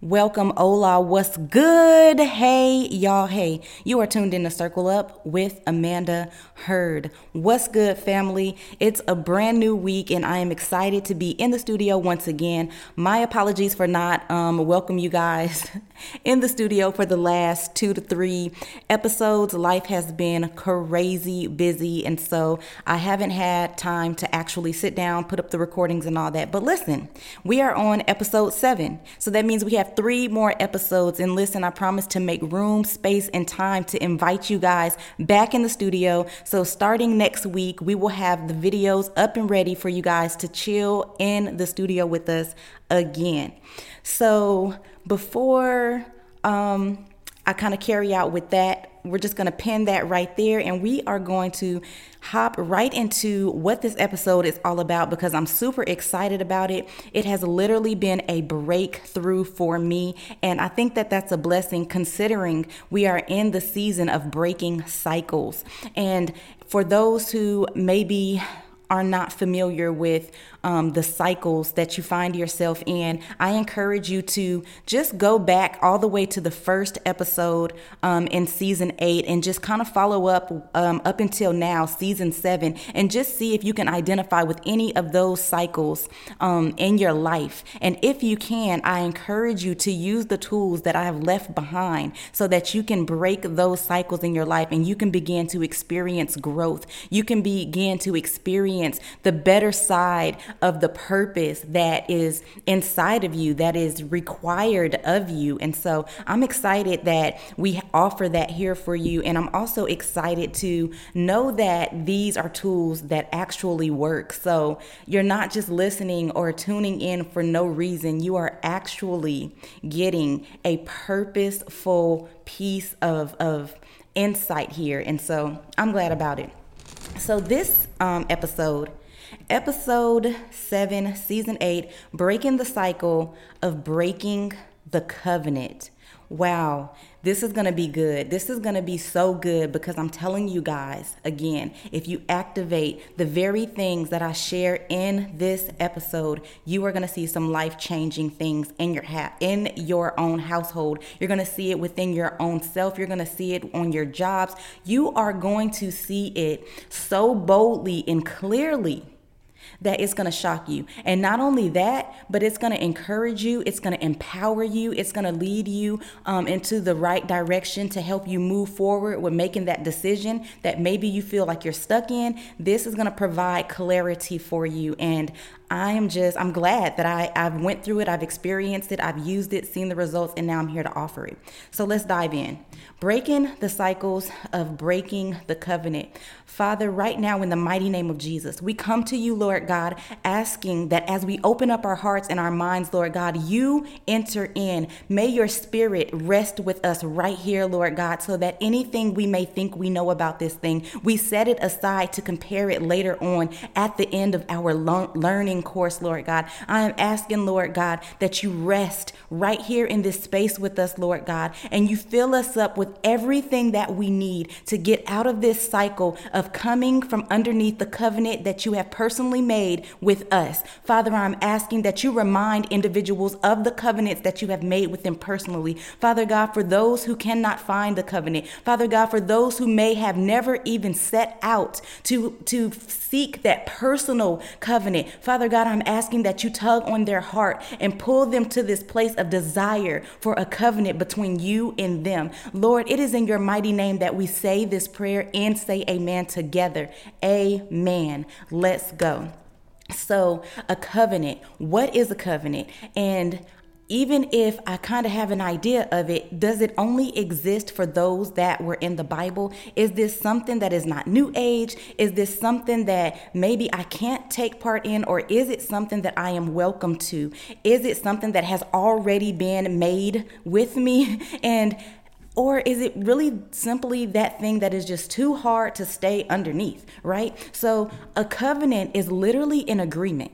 Welcome, hola, what's good? Hey, y'all, hey, you are tuned in to Circle Up with Amanda Heard. What's good, family? It's a brand new week, and I am excited to be in the studio once again. My apologies for not um, welcome you guys in the studio for the last two to three episodes. Life has been crazy busy, and so I haven't had time to actually sit down, put up the recordings, and all that. But listen, we are on episode seven, so that means we have have three more episodes. And listen, I promise to make room, space, and time to invite you guys back in the studio. So, starting next week, we will have the videos up and ready for you guys to chill in the studio with us again. So, before um, I kind of carry out with that, we're just going to pin that right there and we are going to hop right into what this episode is all about because I'm super excited about it. It has literally been a breakthrough for me and I think that that's a blessing considering we are in the season of breaking cycles. And for those who maybe are not familiar with um, the cycles that you find yourself in, I encourage you to just go back all the way to the first episode um, in season eight and just kind of follow up um, up until now, season seven, and just see if you can identify with any of those cycles um, in your life. And if you can, I encourage you to use the tools that I have left behind so that you can break those cycles in your life and you can begin to experience growth. You can begin to experience the better side of the purpose that is inside of you, that is required of you. And so I'm excited that we offer that here for you. And I'm also excited to know that these are tools that actually work. So you're not just listening or tuning in for no reason, you are actually getting a purposeful piece of, of insight here. And so I'm glad about it. So, this um, episode Episode 7, Season 8 Breaking the Cycle of Breaking the Covenant. Wow, this is going to be good. This is going to be so good because I'm telling you guys again, if you activate the very things that I share in this episode, you are going to see some life-changing things in your ha- in your own household. You're going to see it within your own self. You're going to see it on your jobs. You are going to see it so boldly and clearly that it's going to shock you. And not only that, but it's going to encourage you, it's going to empower you, it's going to lead you um, into the right direction to help you move forward with making that decision that maybe you feel like you're stuck in. This is going to provide clarity for you. And I am just, I'm glad that I, I've went through it, I've experienced it, I've used it, seen the results, and now I'm here to offer it. So let's dive in. Breaking the cycles of breaking the covenant. Father, right now in the mighty name of Jesus, we come to you, Lord God, asking that as we open up our hearts and our minds, Lord God, you enter in. May your spirit rest with us right here, Lord God, so that anything we may think we know about this thing, we set it aside to compare it later on at the end of our learning course, Lord God. I am asking, Lord God, that you rest right here in this space with us, Lord God, and you fill us up with everything that we need to get out of this cycle of coming from underneath the covenant that you have personally made with us. Father, I'm asking that you remind individuals of the covenants that you have made with them personally. Father God, for those who cannot find the covenant, Father God, for those who may have never even set out to, to seek that personal covenant, Father Father God, I'm asking that you tug on their heart and pull them to this place of desire for a covenant between you and them. Lord, it is in your mighty name that we say this prayer and say amen together. Amen. Let's go. So, a covenant. What is a covenant? And even if I kind of have an idea of it, does it only exist for those that were in the Bible? Is this something that is not new age? Is this something that maybe I can't take part in? Or is it something that I am welcome to? Is it something that has already been made with me? And or is it really simply that thing that is just too hard to stay underneath, right? So a covenant is literally an agreement.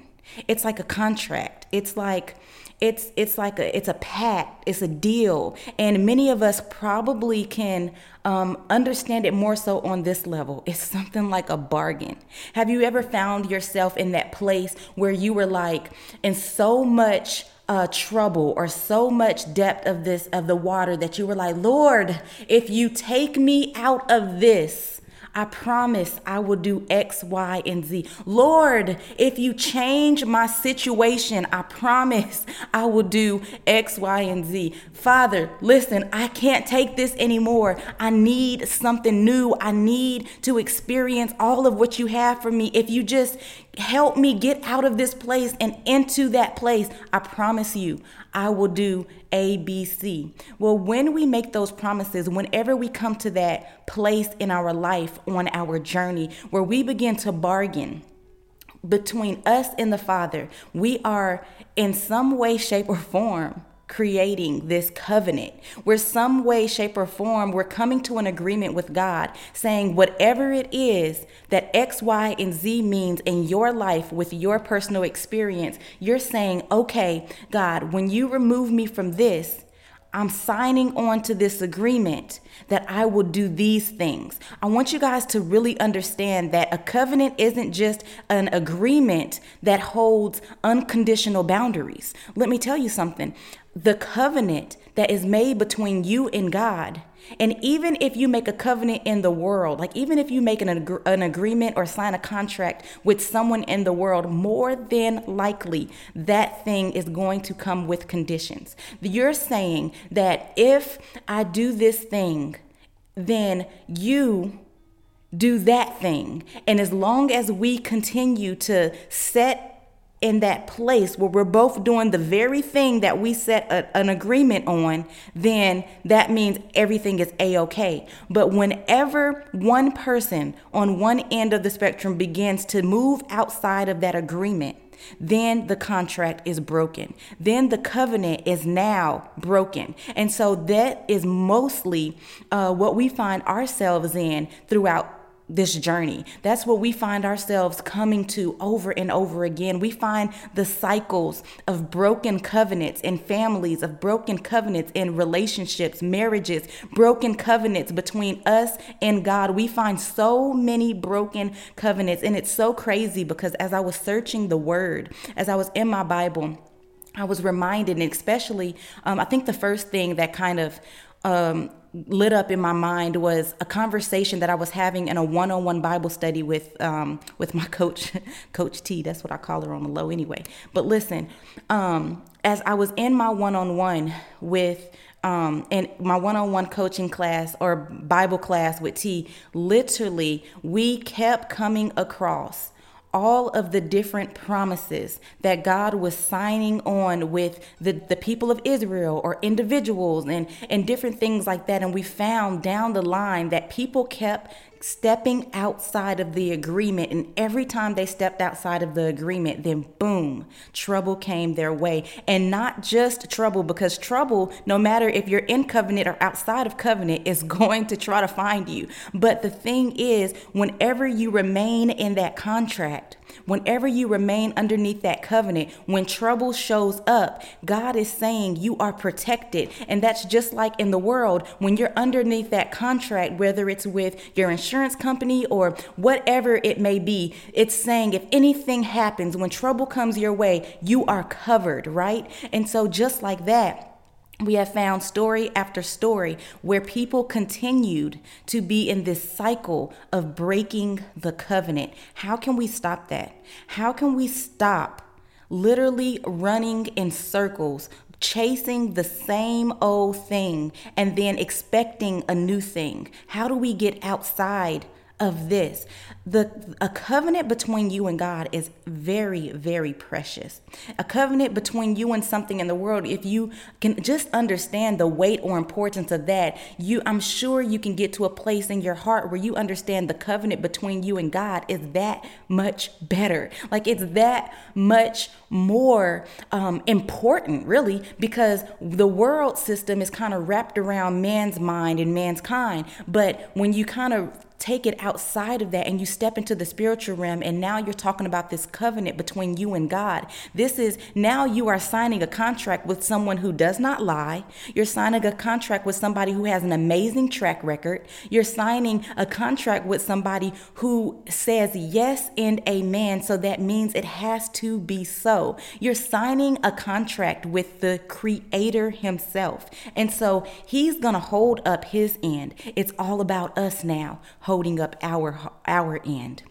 It's like a contract. It's like it's it's like a it's a pact. It's a deal. And many of us probably can um, understand it more so on this level. It's something like a bargain. Have you ever found yourself in that place where you were like in so much uh, trouble or so much depth of this of the water that you were like, Lord, if you take me out of this, I promise I will do X, Y, and Z. Lord, if you change my situation, I promise I will do X, Y, and Z. Father, listen, I can't take this anymore. I need something new. I need to experience all of what you have for me. If you just help me get out of this place and into that place, I promise you, I will do A, B, C. Well, when we make those promises, whenever we come to that place in our life on our journey where we begin to bargain, between us and the Father, we are in some way, shape, or form creating this covenant where some way shape or form we're coming to an agreement with god saying whatever it is that x y and z means in your life with your personal experience you're saying okay god when you remove me from this I'm signing on to this agreement that I will do these things. I want you guys to really understand that a covenant isn't just an agreement that holds unconditional boundaries. Let me tell you something the covenant that is made between you and God. And even if you make a covenant in the world, like even if you make an, ag- an agreement or sign a contract with someone in the world, more than likely that thing is going to come with conditions. You're saying that if I do this thing, then you do that thing. And as long as we continue to set in that place where we're both doing the very thing that we set a, an agreement on, then that means everything is a okay. But whenever one person on one end of the spectrum begins to move outside of that agreement, then the contract is broken. Then the covenant is now broken. And so that is mostly uh, what we find ourselves in throughout this journey. That's what we find ourselves coming to over and over again. We find the cycles of broken covenants in families, of broken covenants in relationships, marriages, broken covenants between us and God. We find so many broken covenants. And it's so crazy because as I was searching the word, as I was in my Bible, I was reminded, and especially, um, I think the first thing that kind of um, lit up in my mind was a conversation that I was having in a one-on-one Bible study with um, with my coach, Coach T. That's what I call her on the low, anyway. But listen, um, as I was in my one-on-one with um, in my one-on-one coaching class or Bible class with T, literally we kept coming across all of the different promises that God was signing on with the, the people of Israel or individuals and, and different things like that. And we found down the line that people kept stepping outside of the agreement. And every time they stepped outside of the agreement, then boom, trouble came their way. And not just trouble, because trouble, no matter if you're in covenant or outside of covenant, is going to try to find you. But the thing is, whenever you remain in that contract, Whenever you remain underneath that covenant, when trouble shows up, God is saying you are protected. And that's just like in the world, when you're underneath that contract, whether it's with your insurance company or whatever it may be, it's saying if anything happens, when trouble comes your way, you are covered, right? And so, just like that, we have found story after story where people continued to be in this cycle of breaking the covenant. How can we stop that? How can we stop literally running in circles, chasing the same old thing, and then expecting a new thing? How do we get outside of this. The a covenant between you and God is very very precious. A covenant between you and something in the world if you can just understand the weight or importance of that, you I'm sure you can get to a place in your heart where you understand the covenant between you and God is that much better. Like it's that much more um, important, really, because the world system is kind of wrapped around man's mind and man's kind. But when you kind of take it outside of that and you step into the spiritual realm and now you're talking about this covenant between you and God. This is now you are signing a contract with someone who does not lie. You're signing a contract with somebody who has an amazing track record. You're signing a contract with somebody who says yes and amen. So that means it has to be so. You're signing a contract with the creator himself. And so he's going to hold up his end. It's all about us now holding up our our end.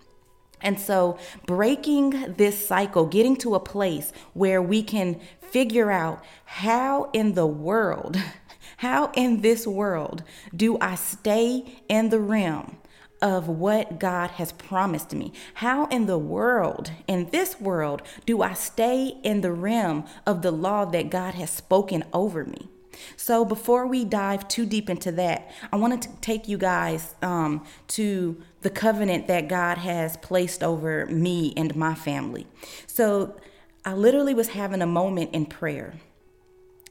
And so, breaking this cycle, getting to a place where we can figure out how in the world, how in this world do I stay in the realm of what God has promised me? How in the world, in this world, do I stay in the realm of the law that God has spoken over me? So, before we dive too deep into that, I want to take you guys um, to the covenant that God has placed over me and my family. So, I literally was having a moment in prayer.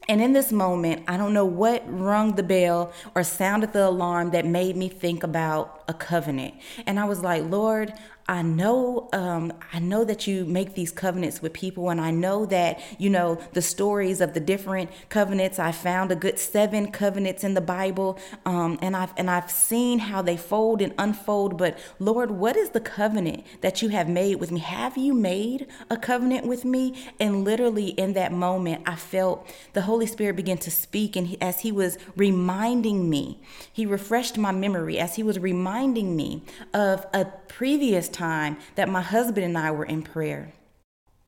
And in this moment, I don't know what rung the bell or sounded the alarm that made me think about a covenant. And I was like, Lord, I know, um, I know that you make these covenants with people, and I know that you know the stories of the different covenants. I found a good seven covenants in the Bible, um, and I've and I've seen how they fold and unfold. But Lord, what is the covenant that you have made with me? Have you made a covenant with me? And literally in that moment, I felt the Holy Spirit begin to speak, and he, as He was reminding me, He refreshed my memory as He was reminding me of a previous time that my husband and I were in prayer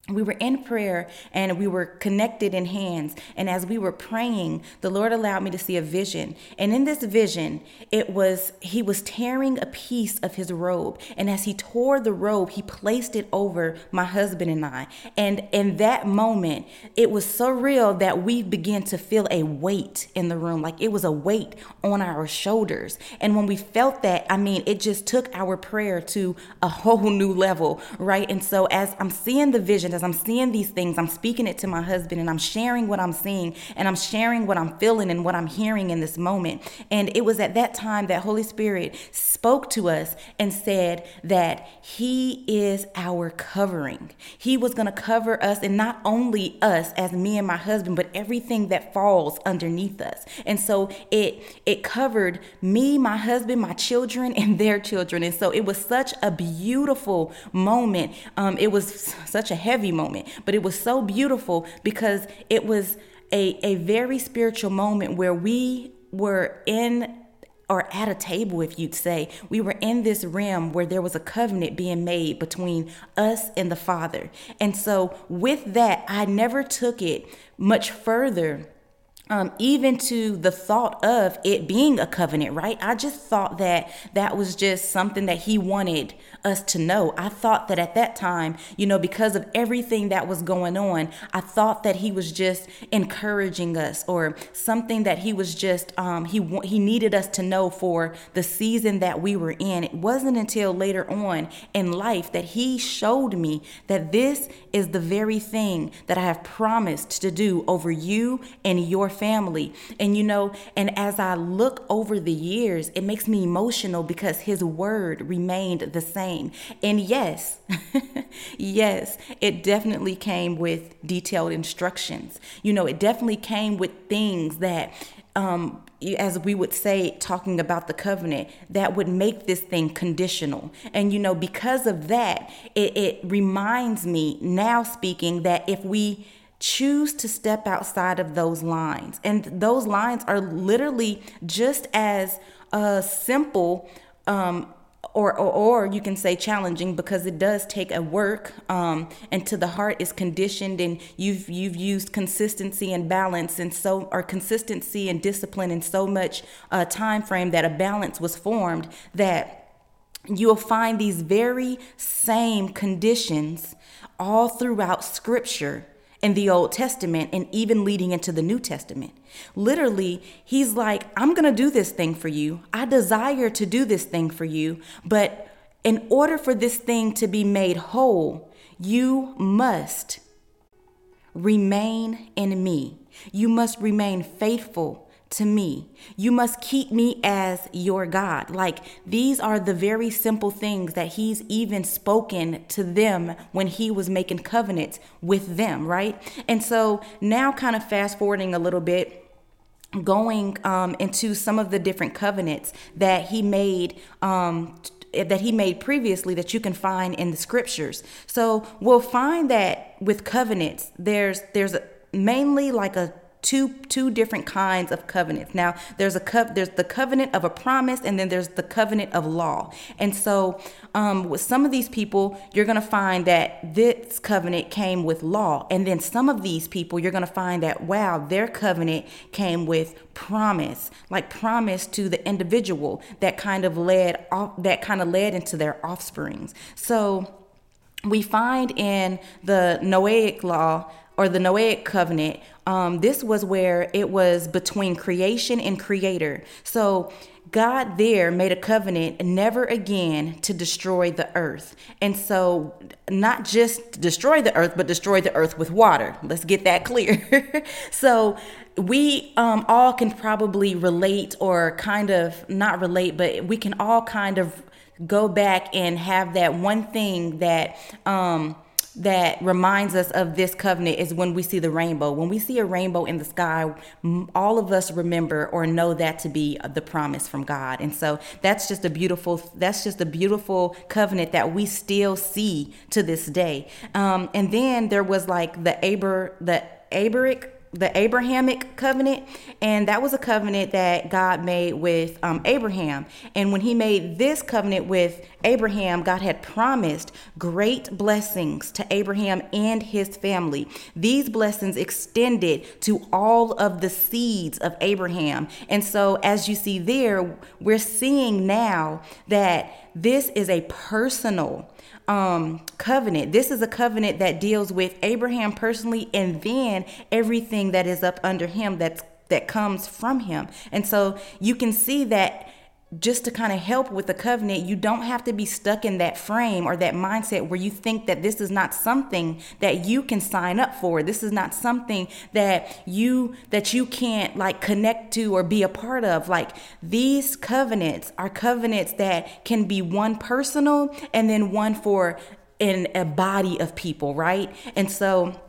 we were in prayer and we were connected in hands. And as we were praying, the Lord allowed me to see a vision. And in this vision, it was he was tearing a piece of his robe. And as he tore the robe, he placed it over my husband and I. And in that moment, it was so real that we began to feel a weight in the room. Like it was a weight on our shoulders. And when we felt that, I mean, it just took our prayer to a whole new level, right? And so as I'm seeing the vision, as I'm seeing these things, I'm speaking it to my husband and I'm sharing what I'm seeing and I'm sharing what I'm feeling and what I'm hearing in this moment. And it was at that time that Holy Spirit spoke to us and said that He is our covering. He was going to cover us and not only us as me and my husband, but everything that falls underneath us. And so it it covered me, my husband, my children, and their children. And so it was such a beautiful moment. Um, it was such a heavy heavy moment, but it was so beautiful because it was a, a very spiritual moment where we were in or at a table, if you'd say, we were in this realm where there was a covenant being made between us and the Father. And so, with that, I never took it much further um, even to the thought of it being a covenant, right? I just thought that that was just something that he wanted us to know. I thought that at that time, you know, because of everything that was going on, I thought that he was just encouraging us or something that he was just um, he he needed us to know for the season that we were in. It wasn't until later on in life that he showed me that this is the very thing that I have promised to do over you and your family. And you know, and as I look over the years, it makes me emotional because his word remained the same. And yes, yes, it definitely came with detailed instructions. You know, it definitely came with things that um, as we would say, talking about the covenant, that would make this thing conditional. And, you know, because of that, it, it reminds me now speaking that if we choose to step outside of those lines. And those lines are literally just as uh, simple um, or, or, or you can say challenging because it does take a work um, and to the heart is conditioned and you've you've used consistency and balance and so or consistency and discipline in so much uh, time frame that a balance was formed that you'll find these very same conditions all throughout scripture in the Old Testament and even leading into the New Testament. Literally, he's like, I'm going to do this thing for you. I desire to do this thing for you. But in order for this thing to be made whole, you must remain in me. You must remain faithful to me. You must keep me as your God. Like these are the very simple things that he's even spoken to them when he was making covenants with them, right? And so now, kind of fast forwarding a little bit going um, into some of the different covenants that he made um, that he made previously that you can find in the scriptures. So we'll find that with covenants, there's there's mainly like a two two different kinds of covenants. Now, there's a co- there's the covenant of a promise, and then there's the covenant of law. And so, um, with some of these people, you're gonna find that this covenant came with law, and then some of these people, you're gonna find that wow, their covenant came with promise, like promise to the individual that kind of led off, that kind of led into their offsprings. So we find in the Noahic law or the Noahic covenant, um, this was where it was between creation and creator. So God there made a covenant never again to destroy the earth. And so, not just destroy the earth, but destroy the earth with water. Let's get that clear. so, we um, all can probably relate or kind of not relate, but we can all kind of go back and have that one thing that. Um, that reminds us of this covenant is when we see the rainbow. When we see a rainbow in the sky, all of us remember or know that to be the promise from God. And so that's just a beautiful that's just a beautiful covenant that we still see to this day. Um, and then there was like the Aber the Abaric the Abrahamic covenant, and that was a covenant that God made with um, Abraham. And when He made this covenant with Abraham, God had promised great blessings to Abraham and his family. These blessings extended to all of the seeds of Abraham. And so, as you see there, we're seeing now that this is a personal um, covenant. This is a covenant that deals with Abraham personally and then everything that is up under him that's that comes from him. And so you can see that just to kind of help with the covenant, you don't have to be stuck in that frame or that mindset where you think that this is not something that you can sign up for. This is not something that you that you can't like connect to or be a part of. Like these covenants are covenants that can be one personal and then one for in a body of people, right? And so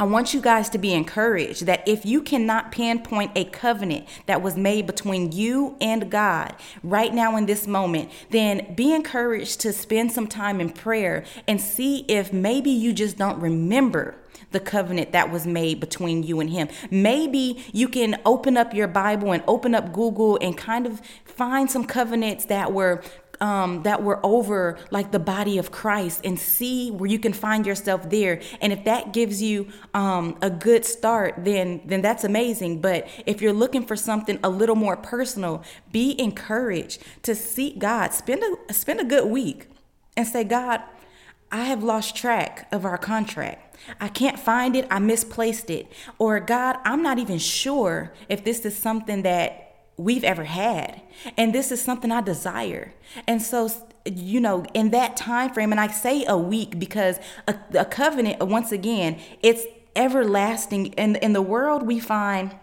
I want you guys to be encouraged that if you cannot pinpoint a covenant that was made between you and God right now in this moment, then be encouraged to spend some time in prayer and see if maybe you just don't remember the covenant that was made between you and him. Maybe you can open up your Bible and open up Google and kind of find some covenants that were um, that were over like the body of Christ and see where you can find yourself there. And if that gives you um, a good start, then then that's amazing. But if you're looking for something a little more personal, be encouraged to seek God. Spend a spend a good week and say, God, I have lost track of our contract. I can't find it. I misplaced it. Or God, I'm not even sure if this is something that we've ever had. And this is something i desire. And so you know in that time frame and i say a week because a, a covenant once again it's everlasting. In, in the world we find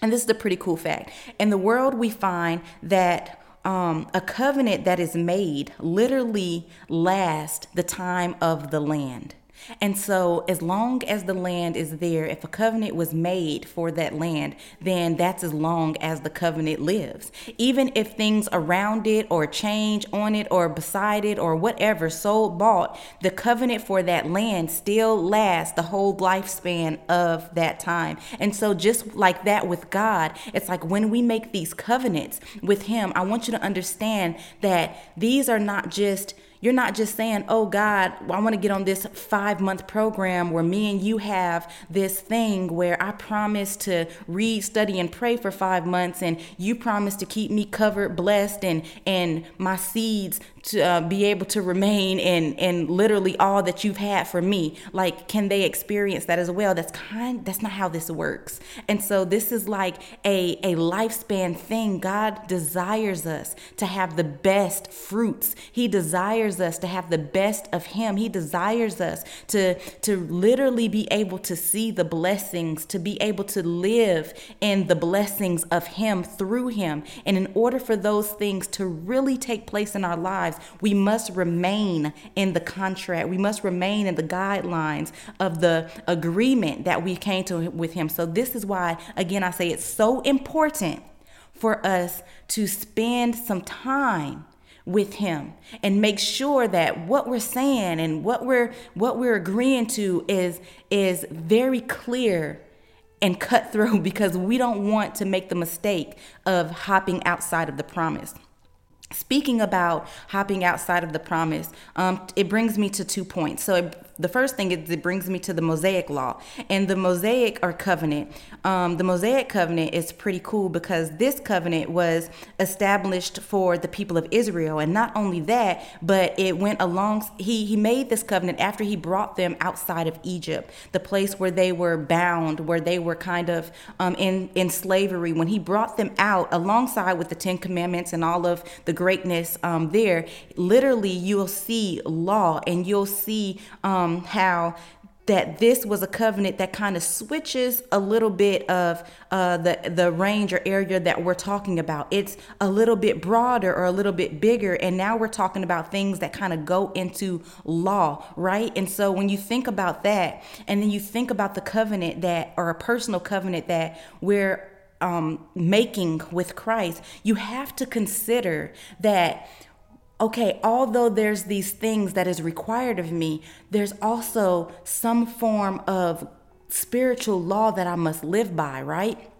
and this is a pretty cool fact in the world we find that um, a covenant that is made literally lasts the time of the land and so, as long as the land is there, if a covenant was made for that land, then that's as long as the covenant lives. Even if things around it or change on it or beside it or whatever, sold, bought, the covenant for that land still lasts the whole lifespan of that time. And so, just like that with God, it's like when we make these covenants with Him, I want you to understand that these are not just you're not just saying, oh God, I want to get on this five month program where me and you have this thing where I promise to read, study, and pray for five months, and you promise to keep me covered, blessed, and, and my seeds to uh, be able to remain and, in literally all that you've had for me. Like, can they experience that as well? That's kind, that's not how this works. And so this is like a, a lifespan thing. God desires us to have the best fruits. He desires desires us to have the best of him. He desires us to to literally be able to see the blessings, to be able to live in the blessings of him through him. And in order for those things to really take place in our lives, we must remain in the contract. We must remain in the guidelines of the agreement that we came to with him. So this is why again I say it's so important for us to spend some time with him and make sure that what we're saying and what we're what we're agreeing to is is very clear and cut through because we don't want to make the mistake of hopping outside of the promise. Speaking about hopping outside of the promise, um, it brings me to two points. So, it, the first thing is it brings me to the Mosaic law and the Mosaic or covenant. Um, the Mosaic covenant is pretty cool because this covenant was established for the people of Israel, and not only that, but it went along. He he made this covenant after he brought them outside of Egypt, the place where they were bound, where they were kind of um, in in slavery. When he brought them out, alongside with the Ten Commandments and all of the greatness um, there, literally you'll see law and you'll see. Um, um, how that this was a covenant that kind of switches a little bit of uh, the the range or area that we're talking about. It's a little bit broader or a little bit bigger, and now we're talking about things that kind of go into law, right? And so when you think about that, and then you think about the covenant that or a personal covenant that we're um, making with Christ, you have to consider that okay, although there's these things that is required of me, there's also some form of spiritual law that I must live by, right?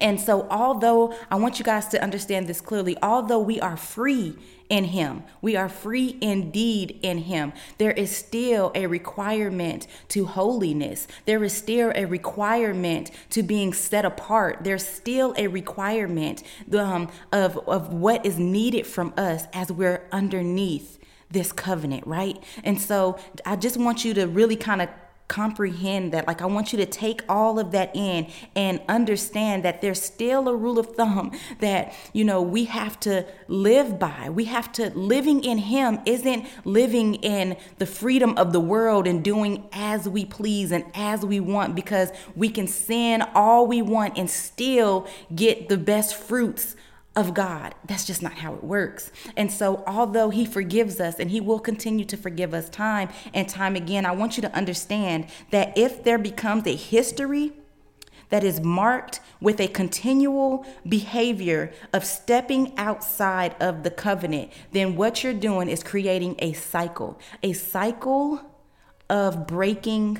And so, although I want you guys to understand this clearly, although we are free in Him, we are free indeed in Him, there is still a requirement to holiness. There is still a requirement to being set apart. There's still a requirement um, of, of what is needed from us as we're underneath this covenant, right? And so, I just want you to really kind of comprehend that. Like, I want you to take all of that in and understand that there's still a rule of thumb that, you know, we have to live by. We have to, living in Him isn't living in the freedom of the world and doing as we please and as we want because we can sin all we want and still get the best fruits of God. That's just not how it works. And so, although He forgives us and He will continue to forgive us time and time again, I want you to understand that if there becomes a history that is marked with a continual behavior of stepping outside of the covenant, then what you're doing is creating a cycle, a cycle of breaking,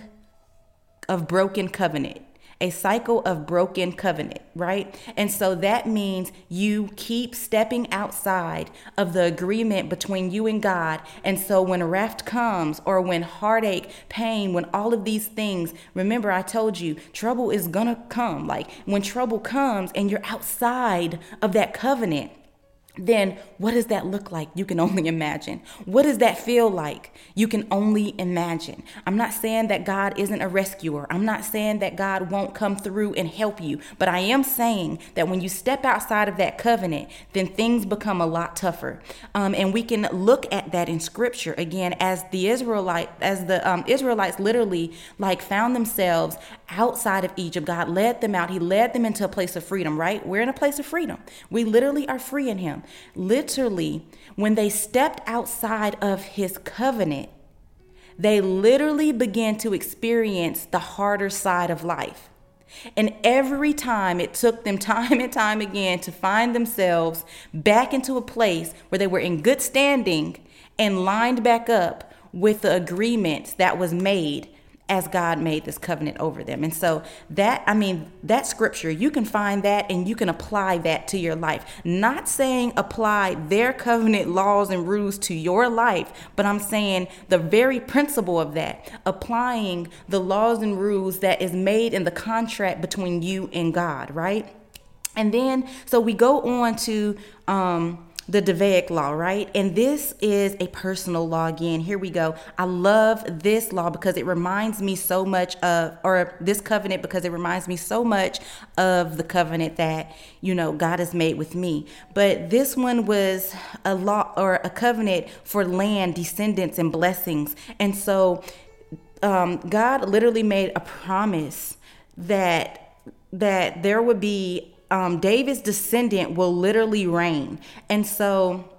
of broken covenant a cycle of broken covenant, right? And so that means you keep stepping outside of the agreement between you and God. And so when raft comes, or when heartache, pain, when all of these things, remember I told you trouble is gonna come. Like when trouble comes and you're outside of that covenant, then what does that look like? You can only imagine. What does that feel like? You can only imagine. I'm not saying that God isn't a rescuer. I'm not saying that God won't come through and help you. But I am saying that when you step outside of that covenant, then things become a lot tougher. Um, and we can look at that in Scripture again, as the Israelite, as the um, Israelites literally like found themselves outside of Egypt. God led them out. He led them into a place of freedom. Right? We're in a place of freedom. We literally are free in Him. Literally, when they stepped outside of his covenant, they literally began to experience the harder side of life. And every time it took them time and time again to find themselves back into a place where they were in good standing and lined back up with the agreement that was made as God made this covenant over them. And so that I mean that scripture you can find that and you can apply that to your life. Not saying apply their covenant laws and rules to your life, but I'm saying the very principle of that, applying the laws and rules that is made in the contract between you and God, right? And then so we go on to um the Davidic law, right? And this is a personal law again. Here we go. I love this law because it reminds me so much of, or this covenant because it reminds me so much of the covenant that, you know, God has made with me. But this one was a law or a covenant for land, descendants, and blessings. And so um, God literally made a promise that that there would be um, David's descendant will literally reign. And so,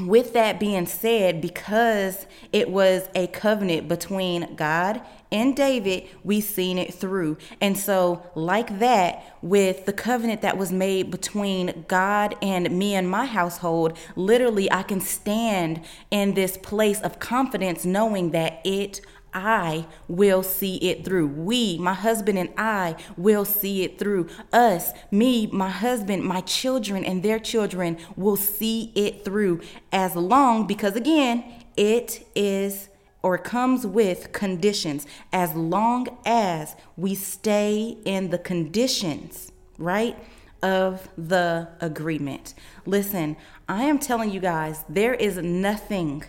with that being said, because it was a covenant between God and David, we seen it through. And so, like that, with the covenant that was made between God and me and my household, literally, I can stand in this place of confidence knowing that it I will see it through. We, my husband and I, will see it through. Us, me, my husband, my children, and their children will see it through as long, because again, it is or comes with conditions. As long as we stay in the conditions, right? Of the agreement. Listen, I am telling you guys, there is nothing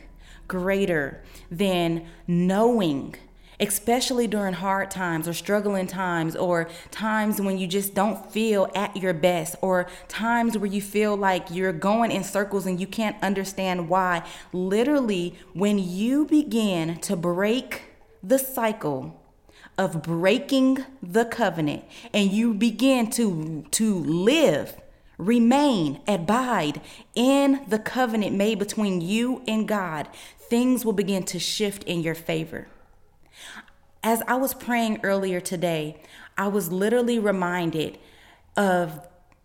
greater than knowing especially during hard times or struggling times or times when you just don't feel at your best or times where you feel like you're going in circles and you can't understand why. Literally, when you begin to break the cycle of breaking the covenant and you begin to to live remain abide in the covenant made between you and God things will begin to shift in your favor. As I was praying earlier today, I was literally reminded of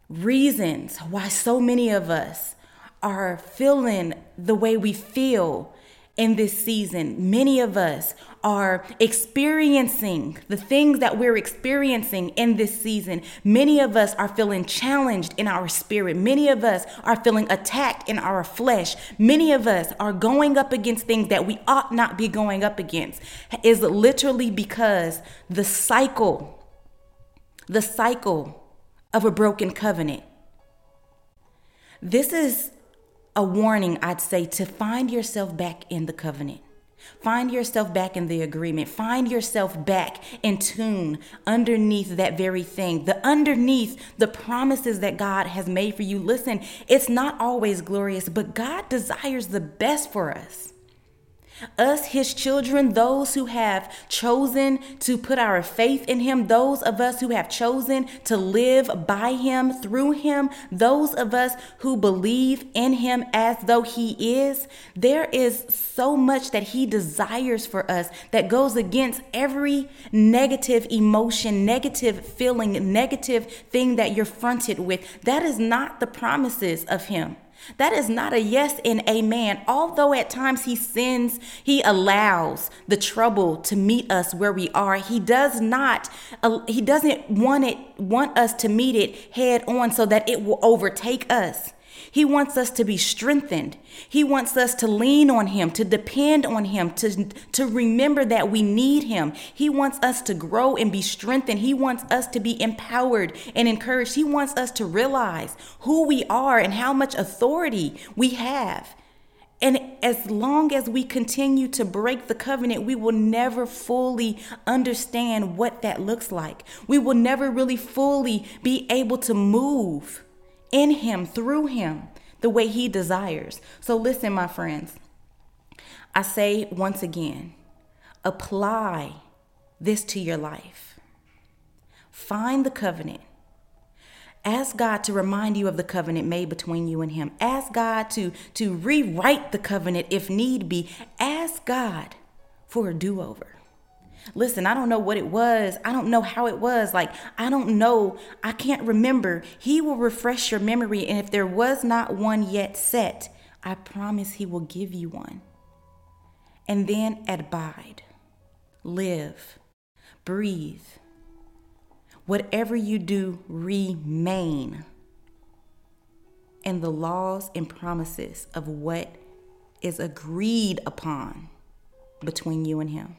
reasons why so many of us are feeling the way we feel in this season. Many of us are experiencing the things that we're experiencing in this season. Many of us are feeling challenged in our spirit. Many of us are feeling attacked in our flesh. Many of us are going up against things that we ought not be going up against. Is literally because the cycle, the cycle of a broken covenant. This is a warning, I'd say, to find yourself back in the covenant. Find yourself back in the agreement. Find yourself back in tune underneath that very thing, the underneath the promises that God has made for you. Listen, it's not always glorious, but God desires the best for us. Us, his children, those who have chosen to put our faith in him, those of us who have chosen to live by him, through him, those of us who believe in him as though he is, there is so much that he desires for us that goes against every negative emotion, negative feeling, negative thing that you're fronted with. That is not the promises of him. That is not a yes and amen. Although at times he sends, he allows the trouble to meet us where we are. He does not, uh, he doesn't want it, want us to meet it head on so that it will overtake us. He wants us to be strengthened. He wants us to lean on Him, to depend on Him, to, to remember that we need Him. He wants us to grow and be strengthened. He wants us to be empowered and encouraged. He wants us to realize who we are and how much authority we have. And as long as we continue to break the covenant, we will never fully understand what that looks like. We will never really fully be able to move in Him, through Him, the way He desires. So, listen, my friends, I say once again apply this to your life. Find the covenant. Ask God to remind you of the covenant made between you and Him. Ask God to, to rewrite the covenant if need be. Ask God for a do over. Listen, I don't know what it was. I don't know how it was. Like, I don't know. I can't remember. He will refresh your memory. And if there was not one yet set, I promise He will give you one. And then abide, live, breathe. Whatever you do, remain in the laws and promises of what is agreed upon between you and Him.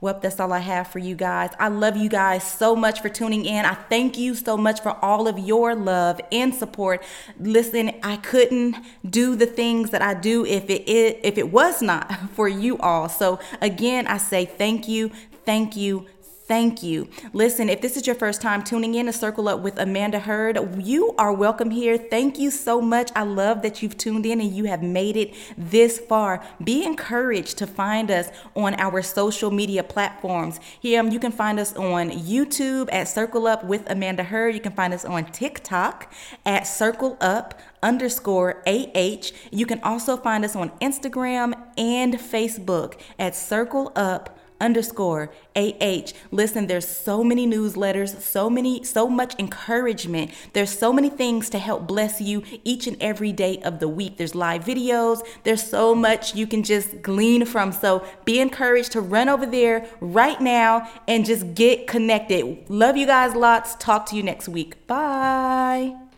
Well, that's all I have for you guys. I love you guys so much for tuning in. I thank you so much for all of your love and support. Listen, I couldn't do the things that I do if it if it was not for you all. So again, I say thank you, thank you, Thank you. Listen, if this is your first time tuning in to Circle Up with Amanda Heard, you are welcome here. Thank you so much. I love that you've tuned in and you have made it this far. Be encouraged to find us on our social media platforms. Here, you can find us on YouTube at Circle Up with Amanda Heard. You can find us on TikTok at Circle Up underscore AH. You can also find us on Instagram and Facebook at Circle Up underscore AH. Listen, there's so many newsletters, so many, so much encouragement. There's so many things to help bless you each and every day of the week. There's live videos. There's so much you can just glean from. So be encouraged to run over there right now and just get connected. Love you guys lots. Talk to you next week. Bye.